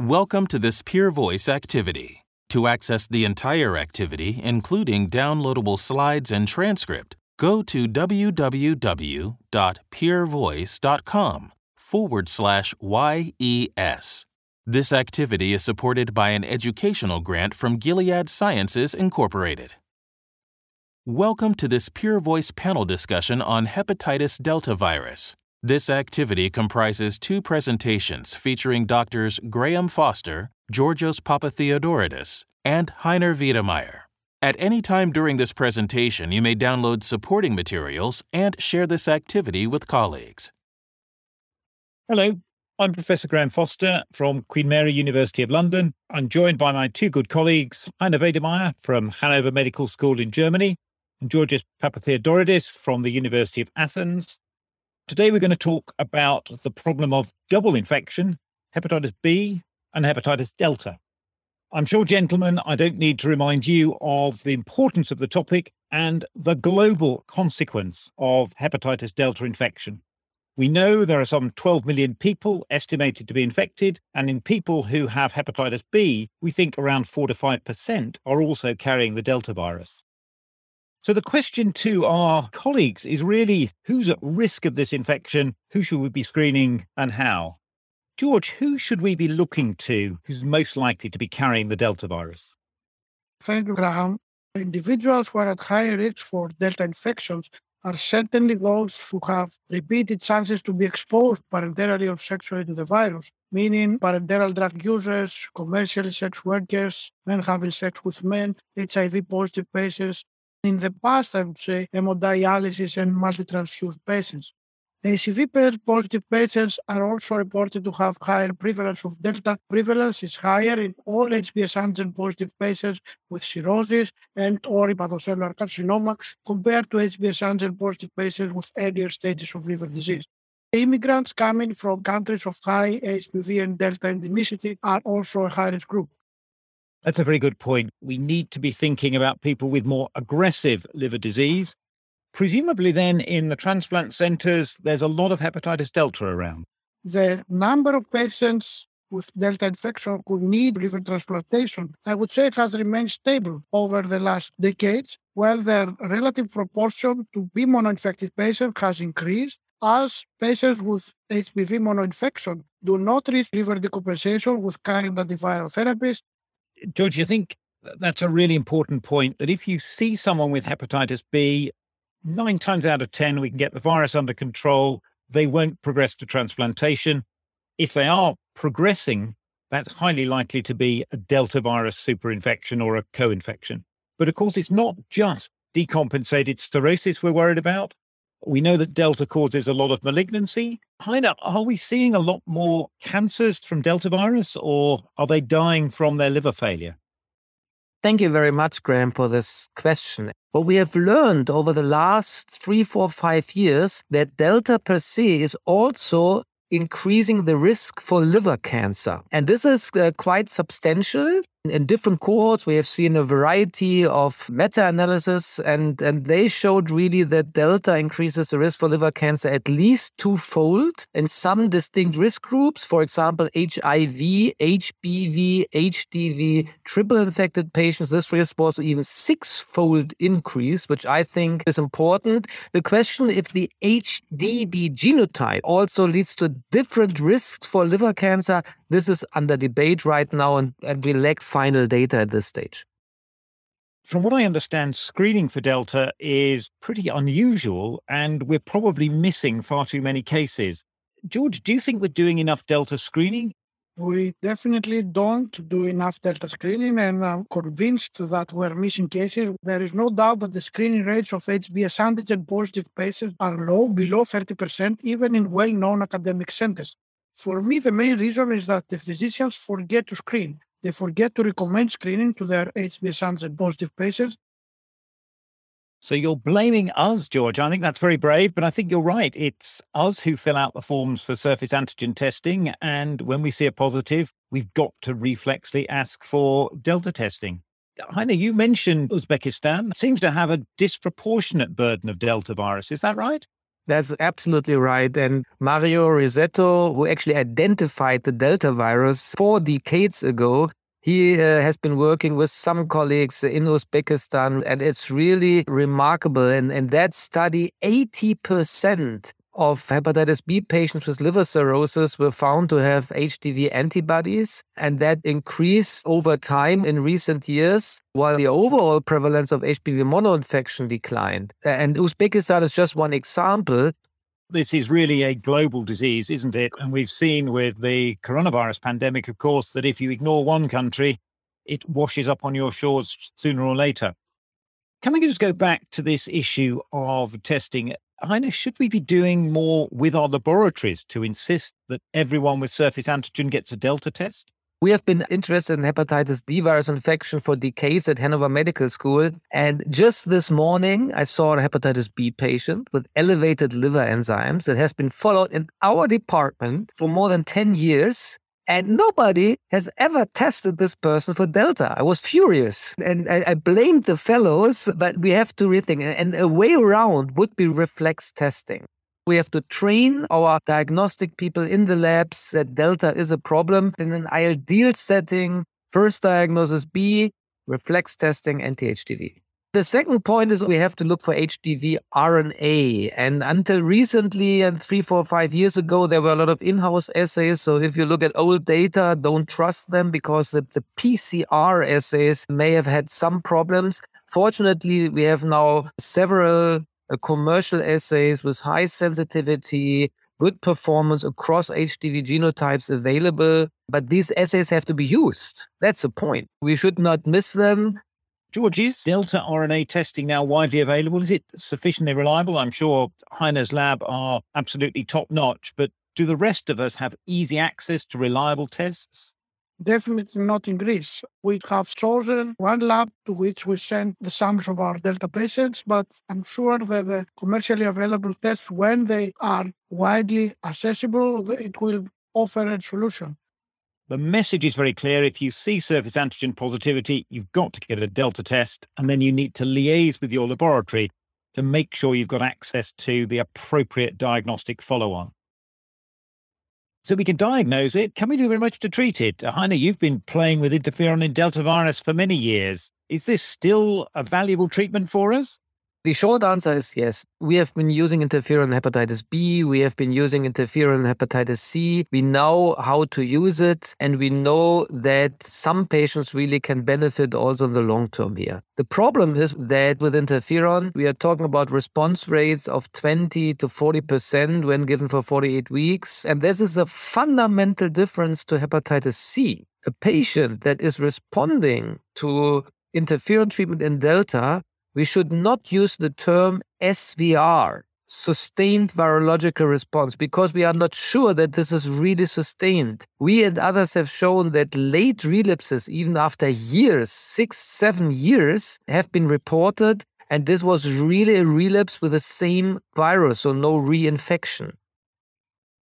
Welcome to this Peer Voice activity. To access the entire activity, including downloadable slides and transcript, go to www.peervoice.com forward slash YES. This activity is supported by an educational grant from Gilead Sciences Incorporated. Welcome to this Peer Voice panel discussion on hepatitis delta virus. This activity comprises two presentations featuring doctors Graham Foster, Georgios Papatheodoridis, and Heiner Wedemeyer. At any time during this presentation, you may download supporting materials and share this activity with colleagues. Hello, I'm Professor Graham Foster from Queen Mary University of London. I'm joined by my two good colleagues, Heiner Wedemeyer from Hanover Medical School in Germany, and Georgios Papatheodoridis from the University of Athens. Today, we're going to talk about the problem of double infection, hepatitis B and hepatitis delta. I'm sure, gentlemen, I don't need to remind you of the importance of the topic and the global consequence of hepatitis delta infection. We know there are some 12 million people estimated to be infected, and in people who have hepatitis B, we think around 4 to 5% are also carrying the delta virus. So the question to our colleagues is really who's at risk of this infection? Who should we be screening and how? George, who should we be looking to who's most likely to be carrying the Delta virus? Thank you, Graham. Individuals who are at higher risk for Delta infections are certainly those who have repeated chances to be exposed parenterally or sexually to the virus, meaning parenteral drug users, commercial sex workers, men having sex with men, HIV positive patients, in the past, I would say, hemodialysis and multi-transfused patients. HCV positive patients are also reported to have higher prevalence of Delta. Prevalence is higher in all HBs antigen positive patients with cirrhosis and or hepatocellular carcinoma compared to HBs antigen positive patients with earlier stages of liver disease. Immigrants coming from countries of high HBV and Delta endemicity are also a high risk group. That's a very good point. We need to be thinking about people with more aggressive liver disease. Presumably, then, in the transplant centers, there's a lot of hepatitis delta around. The number of patients with delta infection who need liver transplantation, I would say it has remained stable over the last decades, while the relative proportion to B monoinfected patients has increased as patients with HBV monoinfection do not reach liver decompensation with current antiviral therapies George, you think that's a really important point that if you see someone with hepatitis B, nine times out of 10, we can get the virus under control. They won't progress to transplantation. If they are progressing, that's highly likely to be a Delta virus superinfection or a co infection. But of course, it's not just decompensated cirrhosis we're worried about. We know that Delta causes a lot of malignancy. Heiner, are we seeing a lot more cancers from Delta virus or are they dying from their liver failure? Thank you very much, Graham, for this question. What we have learned over the last three, four, five years that Delta per se is also increasing the risk for liver cancer. And this is uh, quite substantial. In different cohorts, we have seen a variety of meta analysis, and, and they showed really that Delta increases the risk for liver cancer at least twofold in some distinct risk groups. For example, HIV, HBV, HDV, triple infected patients, this risk was even sixfold increase, which I think is important. The question if the HDV genotype also leads to different risks for liver cancer, this is under debate right now, and, and we lack final data at this stage. From what I understand, screening for Delta is pretty unusual, and we're probably missing far too many cases. George, do you think we're doing enough Delta screening? We definitely don't do enough Delta screening, and I'm convinced that we're missing cases. There is no doubt that the screening rates of HBs antigen positive patients are low, below 30%, even in well known academic centers. For me, the main reason is that the physicians forget to screen. They forget to recommend screening to their HBs antigen positive patients. So you're blaming us, George. I think that's very brave, but I think you're right. It's us who fill out the forms for surface antigen testing. And when we see a positive, we've got to reflexly ask for Delta testing. Heiner, you mentioned Uzbekistan seems to have a disproportionate burden of Delta virus. Is that right? That's absolutely right. And Mario Rizzetto, who actually identified the Delta virus four decades ago, he uh, has been working with some colleagues in Uzbekistan, and it's really remarkable. And in that study, 80% of hepatitis B patients with liver cirrhosis were found to have HDV antibodies, and that increased over time in recent years, while the overall prevalence of HBV monoinfection declined. And Uzbekistan is just one example. This is really a global disease, isn't it? And we've seen with the coronavirus pandemic, of course, that if you ignore one country, it washes up on your shores sooner or later. Can I just go back to this issue of testing? Heiner, should we be doing more with our laboratories to insist that everyone with surface antigen gets a Delta test? We have been interested in hepatitis D virus infection for decades at Hanover Medical School. And just this morning, I saw a hepatitis B patient with elevated liver enzymes that has been followed in our department for more than 10 years. And nobody has ever tested this person for Delta. I was furious and I, I blamed the fellows, but we have to rethink. And a way around would be reflex testing. We have to train our diagnostic people in the labs that Delta is a problem. In an ideal setting, first diagnosis B, reflex testing, anti-HDV. The second point is we have to look for HDV RNA. And until recently, and three, four, five years ago, there were a lot of in house assays. So if you look at old data, don't trust them because the, the PCR assays may have had some problems. Fortunately, we have now several uh, commercial assays with high sensitivity, good performance across HDV genotypes available. But these assays have to be used. That's the point. We should not miss them. George, is Delta RNA testing now widely available? Is it sufficiently reliable? I'm sure Heiner's lab are absolutely top notch, but do the rest of us have easy access to reliable tests? Definitely not in Greece. We have chosen one lab to which we send the samples of our Delta patients, but I'm sure that the commercially available tests, when they are widely accessible, it will offer a solution. The message is very clear. If you see surface antigen positivity, you've got to get a Delta test, and then you need to liaise with your laboratory to make sure you've got access to the appropriate diagnostic follow on. So we can diagnose it. Can we do very much to treat it? Uh, Heiner, you've been playing with interferon in Delta virus for many years. Is this still a valuable treatment for us? The short answer is yes. We have been using interferon hepatitis B. We have been using interferon hepatitis C. We know how to use it, and we know that some patients really can benefit also in the long term here. The problem is that with interferon, we are talking about response rates of 20 to 40% when given for 48 weeks. And this is a fundamental difference to hepatitis C. A patient that is responding to interferon treatment in Delta we should not use the term SVR, sustained virological response, because we are not sure that this is really sustained. We and others have shown that late relapses, even after years, six, seven years, have been reported. And this was really a relapse with the same virus, so no reinfection.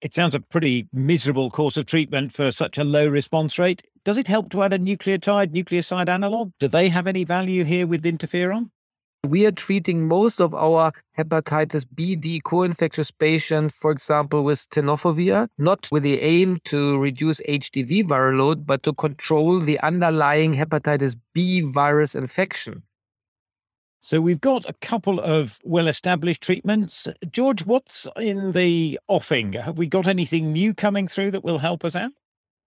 It sounds a pretty miserable course of treatment for such a low response rate. Does it help to add a nucleotide, nucleoside analog? Do they have any value here with interferon? We are treating most of our hepatitis B D co-infectious patients, for example, with tenofovir, not with the aim to reduce HDV viral load, but to control the underlying hepatitis B virus infection. So we've got a couple of well-established treatments. George, what's in the offing? Have we got anything new coming through that will help us out?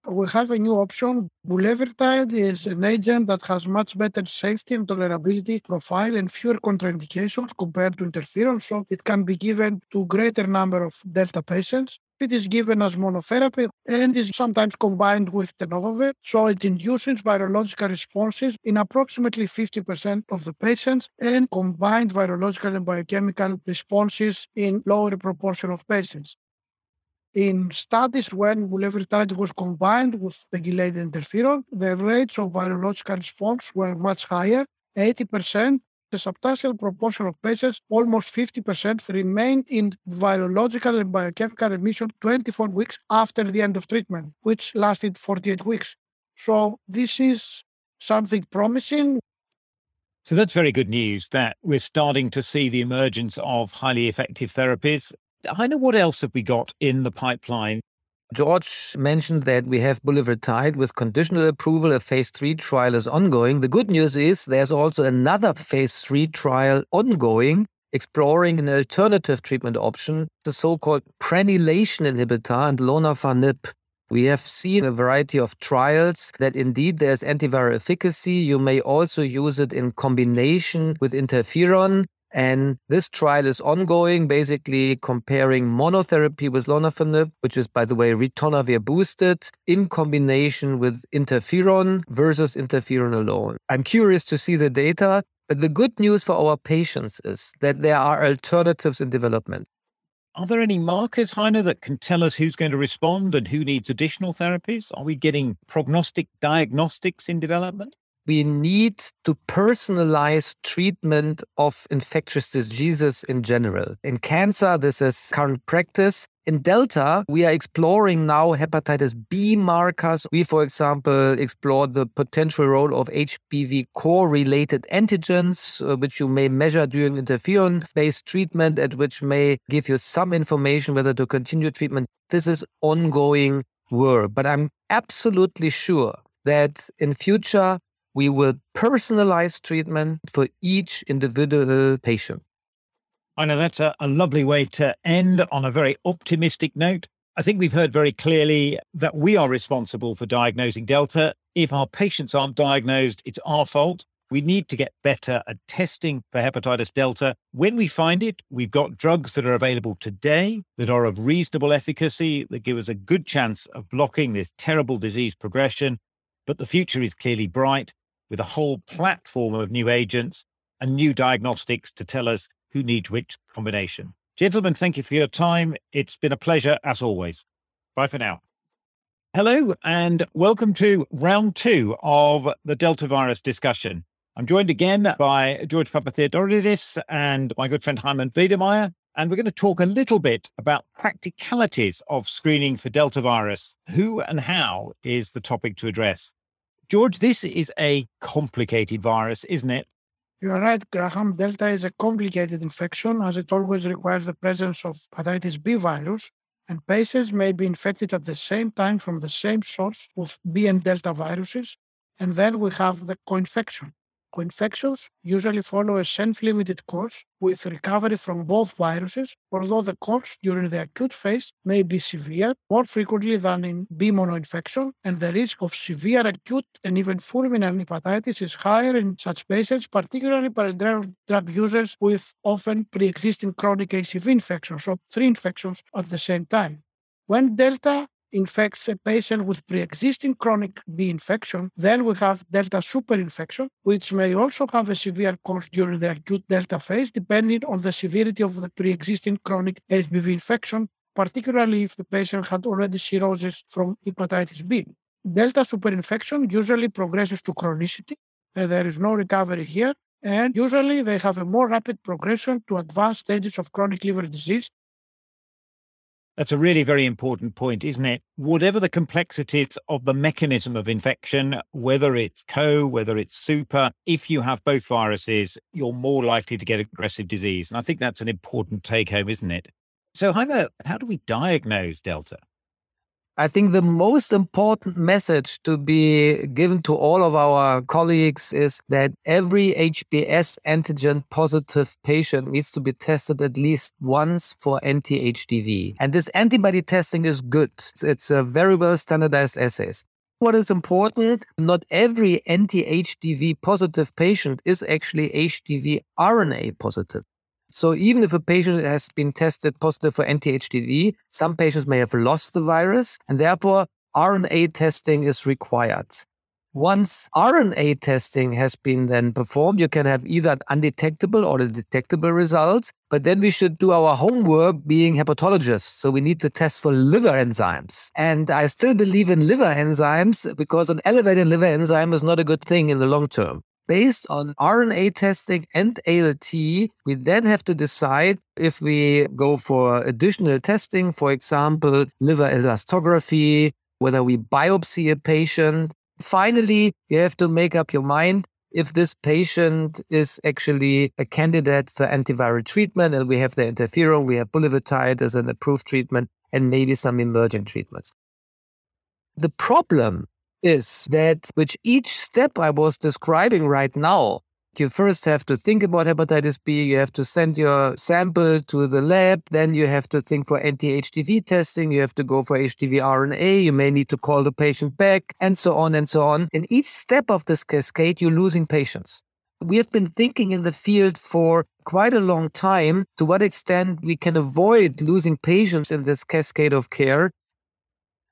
We have a new option. Bulevirtide is an agent that has much better safety and tolerability profile and fewer contraindications compared to interferon, so it can be given to greater number of Delta patients. It is given as monotherapy and is sometimes combined with tenofovir, so it induces virological responses in approximately 50% of the patients and combined virological and biochemical responses in lower proportion of patients. In studies when bulevirtide was combined with the pegylated interferon, the rates of virological response were much higher, 80%. The substantial proportion of patients, almost 50%, remained in virological and biochemical remission 24 weeks after the end of treatment, which lasted 48 weeks. So this is something promising. So that's very good news that we're starting to see the emergence of highly effective therapies. I know what else have we got in the pipeline? George mentioned that we have bulevirtide with conditional approval. A phase three trial is ongoing. The good news is there's also another phase three trial ongoing exploring an alternative treatment option, the so-called prenylation inhibitor and lonafarnib. We have seen a variety of trials that indeed there's antiviral efficacy. You may also use it in combination with interferon. And this trial is ongoing, basically comparing monotherapy with lonafarnib, which is, by the way, ritonavir boosted, in combination with interferon versus interferon alone. I'm curious to see the data, but the good news for our patients is that there are alternatives in development. Are there any markers, Heiner, that can tell us who's going to respond and who needs additional therapies? Are we getting prognostic diagnostics in development? We need to personalize treatment of infectious diseases in general. In cancer, this is current practice. In Delta, we are exploring now hepatitis B markers. We, for example, explored the potential role of HBV core related antigens, uh, which you may measure during interferon based treatment, at which may give you some information whether to continue treatment. This is ongoing work, but I'm absolutely sure that in future we will personalize treatment for each individual patient. I know that's a, a lovely way to end on a very optimistic note. I think we've heard very clearly that we are responsible for diagnosing Delta. If our patients aren't diagnosed, it's our fault. We need to get better at testing for hepatitis Delta. When we find it, we've got drugs that are available today that are of reasonable efficacy, that give us a good chance of blocking this terrible disease progression. But the future is clearly bright with a whole platform of new agents and new diagnostics to tell us who needs which combination. Gentlemen, thank you for your time. It's been a pleasure as always. Bye for now. Hello, and welcome to round two of the Delta virus discussion. I'm joined again by George Papatheodoridis and my good friend Heiner Wedemeyer, and we're going to talk a little bit about practicalities of screening for Delta virus. Who and how is the topic to address. George, this is a complicated virus, isn't it? You are right, Graham. Delta is a complicated infection as it always requires the presence of hepatitis B virus, and patients may be infected at the same time from the same source with B and Delta viruses, and then we have the co-infection. Co-infections usually follow a self-limited course with recovery from both viruses, although the course during the acute phase may be severe more frequently than in B monoinfection, and the risk of severe acute and even fulminant hepatitis is higher in such patients, particularly parenteral drug users with often pre-existing chronic HCV infections, so three infections at the same time. When Delta infects a patient with pre-existing chronic B infection, then we have delta superinfection, which may also have a severe course during the acute delta phase, depending on the severity of the pre-existing chronic HBV infection, particularly if the patient had already cirrhosis from hepatitis B. Delta superinfection usually progresses to chronicity. and there is no recovery here. And usually they have a more rapid progression to advanced stages of chronic liver disease, that's a really very important point, isn't it? Whatever the complexities of the mechanism of infection, whether it's co, whether it's super, if you have both viruses, you're more likely to get aggressive disease. And I think that's an important take home, isn't it? So, how, how do we diagnose Delta? I think the most important message to be given to all of our colleagues is that every HBs antigen positive patient needs to be tested at least once for anti HDV. And this antibody testing is good. It's a very well standardized assays. What is important, not every anti HDV positive patient is actually HDV RNA positive. So even if a patient has been tested positive for anti-HDV, some patients may have lost the virus and therefore RNA testing is required. Once RNA testing has been then performed, you can have either an undetectable or a detectable results, but then we should do our homework being hepatologists. So we need to test for liver enzymes. And I still believe in liver enzymes because an elevated liver enzyme is not a good thing in the long term. Based on RNA testing and ALT, we then have to decide if we go for additional testing, for example, liver elastography, whether we biopsy a patient. Finally, you have to make up your mind if this patient is actually a candidate for antiviral treatment and we have the interferon, we have bulevirtide as an approved treatment, and maybe some emerging treatments. The problem is that with each step I was describing right now, you first have to think about hepatitis B, you have to send your sample to the lab, then you have to think for anti HDV testing, you have to go for HDV RNA, you may need to call the patient back, and so on and so on. In each step of this cascade, you're losing patients. We have been thinking in the field for quite a long time to what extent we can avoid losing patients in this cascade of care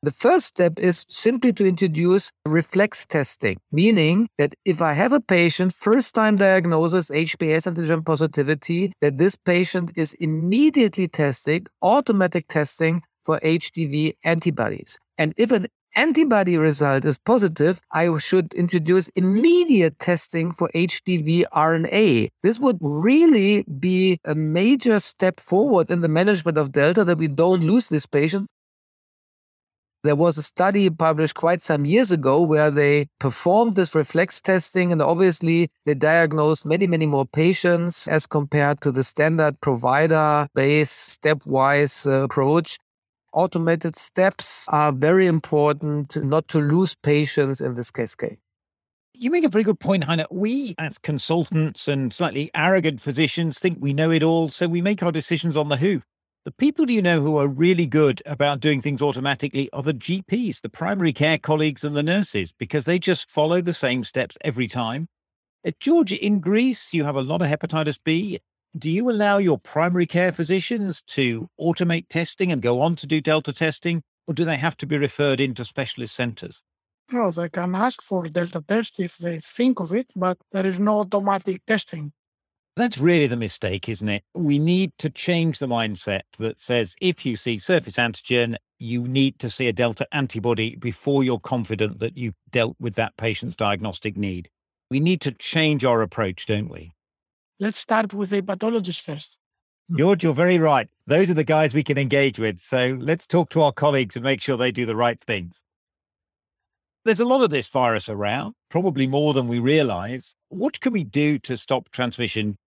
the first step is simply to introduce reflex testing, meaning that if I have a patient, first time diagnosis HBs antigen positivity, that this patient is immediately testing, automatic testing for HDV antibodies. And if an antibody result is positive, I should introduce immediate testing for HDV RNA. This would really be a major step forward in the management of Delta that we don't lose this patient there was a study published quite some years ago where they performed this reflex testing, and obviously they diagnosed many, many more patients as compared to the standard provider based stepwise uh, approach. Automated steps are very important not to lose patients in this cascade. You make a very good point, Heiner. We, as consultants and slightly arrogant physicians, think we know it all, so we make our decisions on the who. The people you know who are really good about doing things automatically are the GPs, the primary care colleagues, and the nurses, because they just follow the same steps every time. At Georgia, in Greece, you have a lot of hepatitis B. Do you allow your primary care physicians to automate testing and go on to do Delta testing, or do they have to be referred into specialist centers? No, they can ask for Delta test if they think of it, but there is no automatic testing. That's really the mistake, isn't it? We need to change the mindset that says if you see surface antigen, you need to see a Delta antibody before you're confident that you've dealt with that patient's diagnostic need. We need to change our approach, don't we? Let's start with a pathologist first. Hmm. George, you're very right. Those are the guys we can engage with. So let's talk to our colleagues and make sure they do the right things. There's a lot of this virus around, probably more than we realize. What can we do to stop transmission?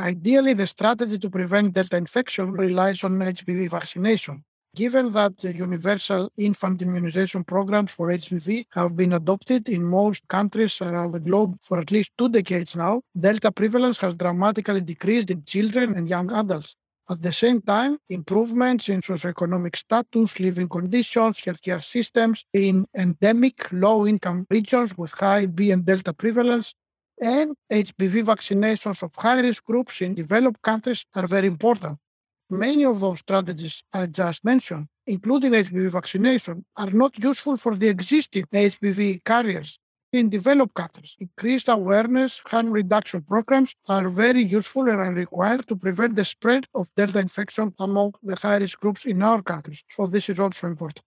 Ideally, the strategy to prevent Delta infection relies on HBV vaccination. Given that the universal infant immunization programs for HBV have been adopted in most countries around the globe for at least two decades now, Delta prevalence has dramatically decreased in children and young adults. At the same time, improvements in socioeconomic status, living conditions, healthcare systems in endemic low income regions with high B and Delta prevalence, and HBV vaccinations of high risk groups in developed countries are very important. Many of those strategies I just mentioned, including HBV vaccination, are not useful for the existing HBV carriers in developed countries. Increased awareness, harm reduction programs are very useful and are required to prevent the spread of Delta infection among the high risk groups in our countries. So, this is also important.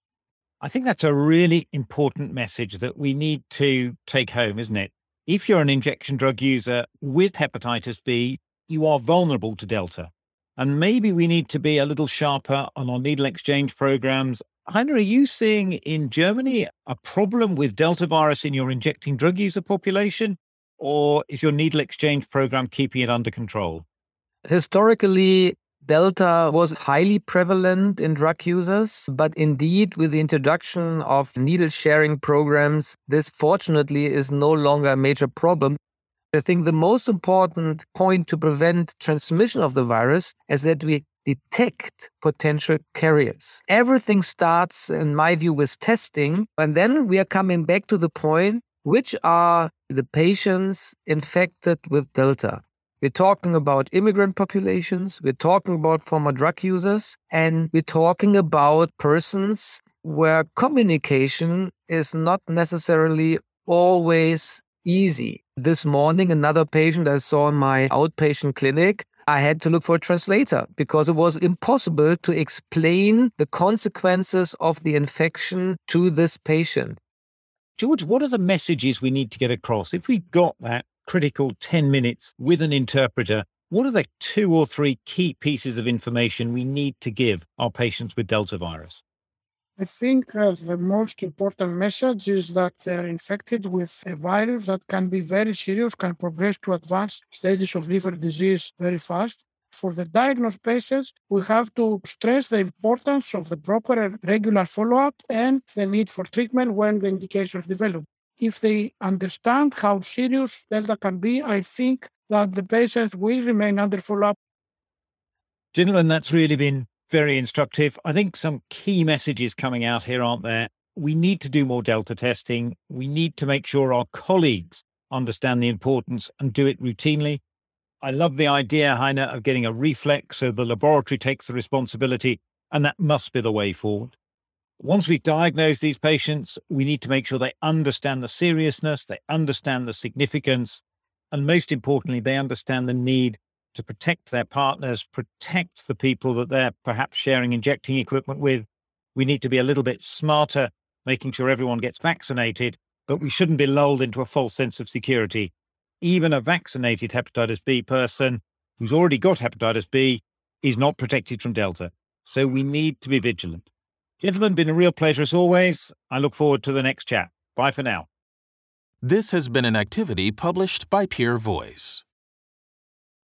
I think that's a really important message that we need to take home, isn't it? If you're an injection drug user with hepatitis B, you are vulnerable to Delta. And maybe we need to be a little sharper on our needle exchange programs Heiner, are you seeing in Germany a problem with Delta virus in your injecting drug user population, or is your needle exchange program keeping it under control? Historically, Delta was highly prevalent in drug users, but indeed, with the introduction of needle sharing programs, this fortunately is no longer a major problem. I think the most important point to prevent transmission of the virus is that we detect potential carriers. Everything starts, in my view, with testing. And then we are coming back to the point which are the patients infected with Delta. We're talking about immigrant populations, we're talking about former drug users, and we're talking about persons where communication is not necessarily always easy. This morning, another patient I saw in my outpatient clinic I had to look for a translator because it was impossible to explain the consequences of the infection to this patient. George, what are the messages we need to get across? If we got that critical 10 minutes with an interpreter, what are the two or three key pieces of information we need to give our patients with Delta virus? I think uh, the most important message is that they're infected with a virus that can be very serious, can progress to advanced stages of liver disease very fast. For the diagnosed patients, we have to stress the importance of the proper and regular follow up and the need for treatment when the indications develop. If they understand how serious Delta can be, I think that the patients will remain under follow up. Gentlemen, that's really been very instructive. I think some key messages coming out here, aren't there? We need to do more Delta testing. We need to make sure our colleagues understand the importance and do it routinely. I love the idea, Heiner, of getting a reflex so the laboratory takes the responsibility, and that must be the way forward. Once we've diagnosed these patients, we need to make sure they understand the seriousness, they understand the significance, and most importantly, they understand the need to protect their partners, protect the people that they're perhaps sharing injecting equipment with. We need to be a little bit smarter, making sure everyone gets vaccinated, but we shouldn't be lulled into a false sense of security even a vaccinated hepatitis B person who's already got hepatitis B is not protected from Delta. So we need to be vigilant. Gentlemen, been a real pleasure as always. I look forward to the next chat. Bye for now. This has been an activity published by Peer Voice.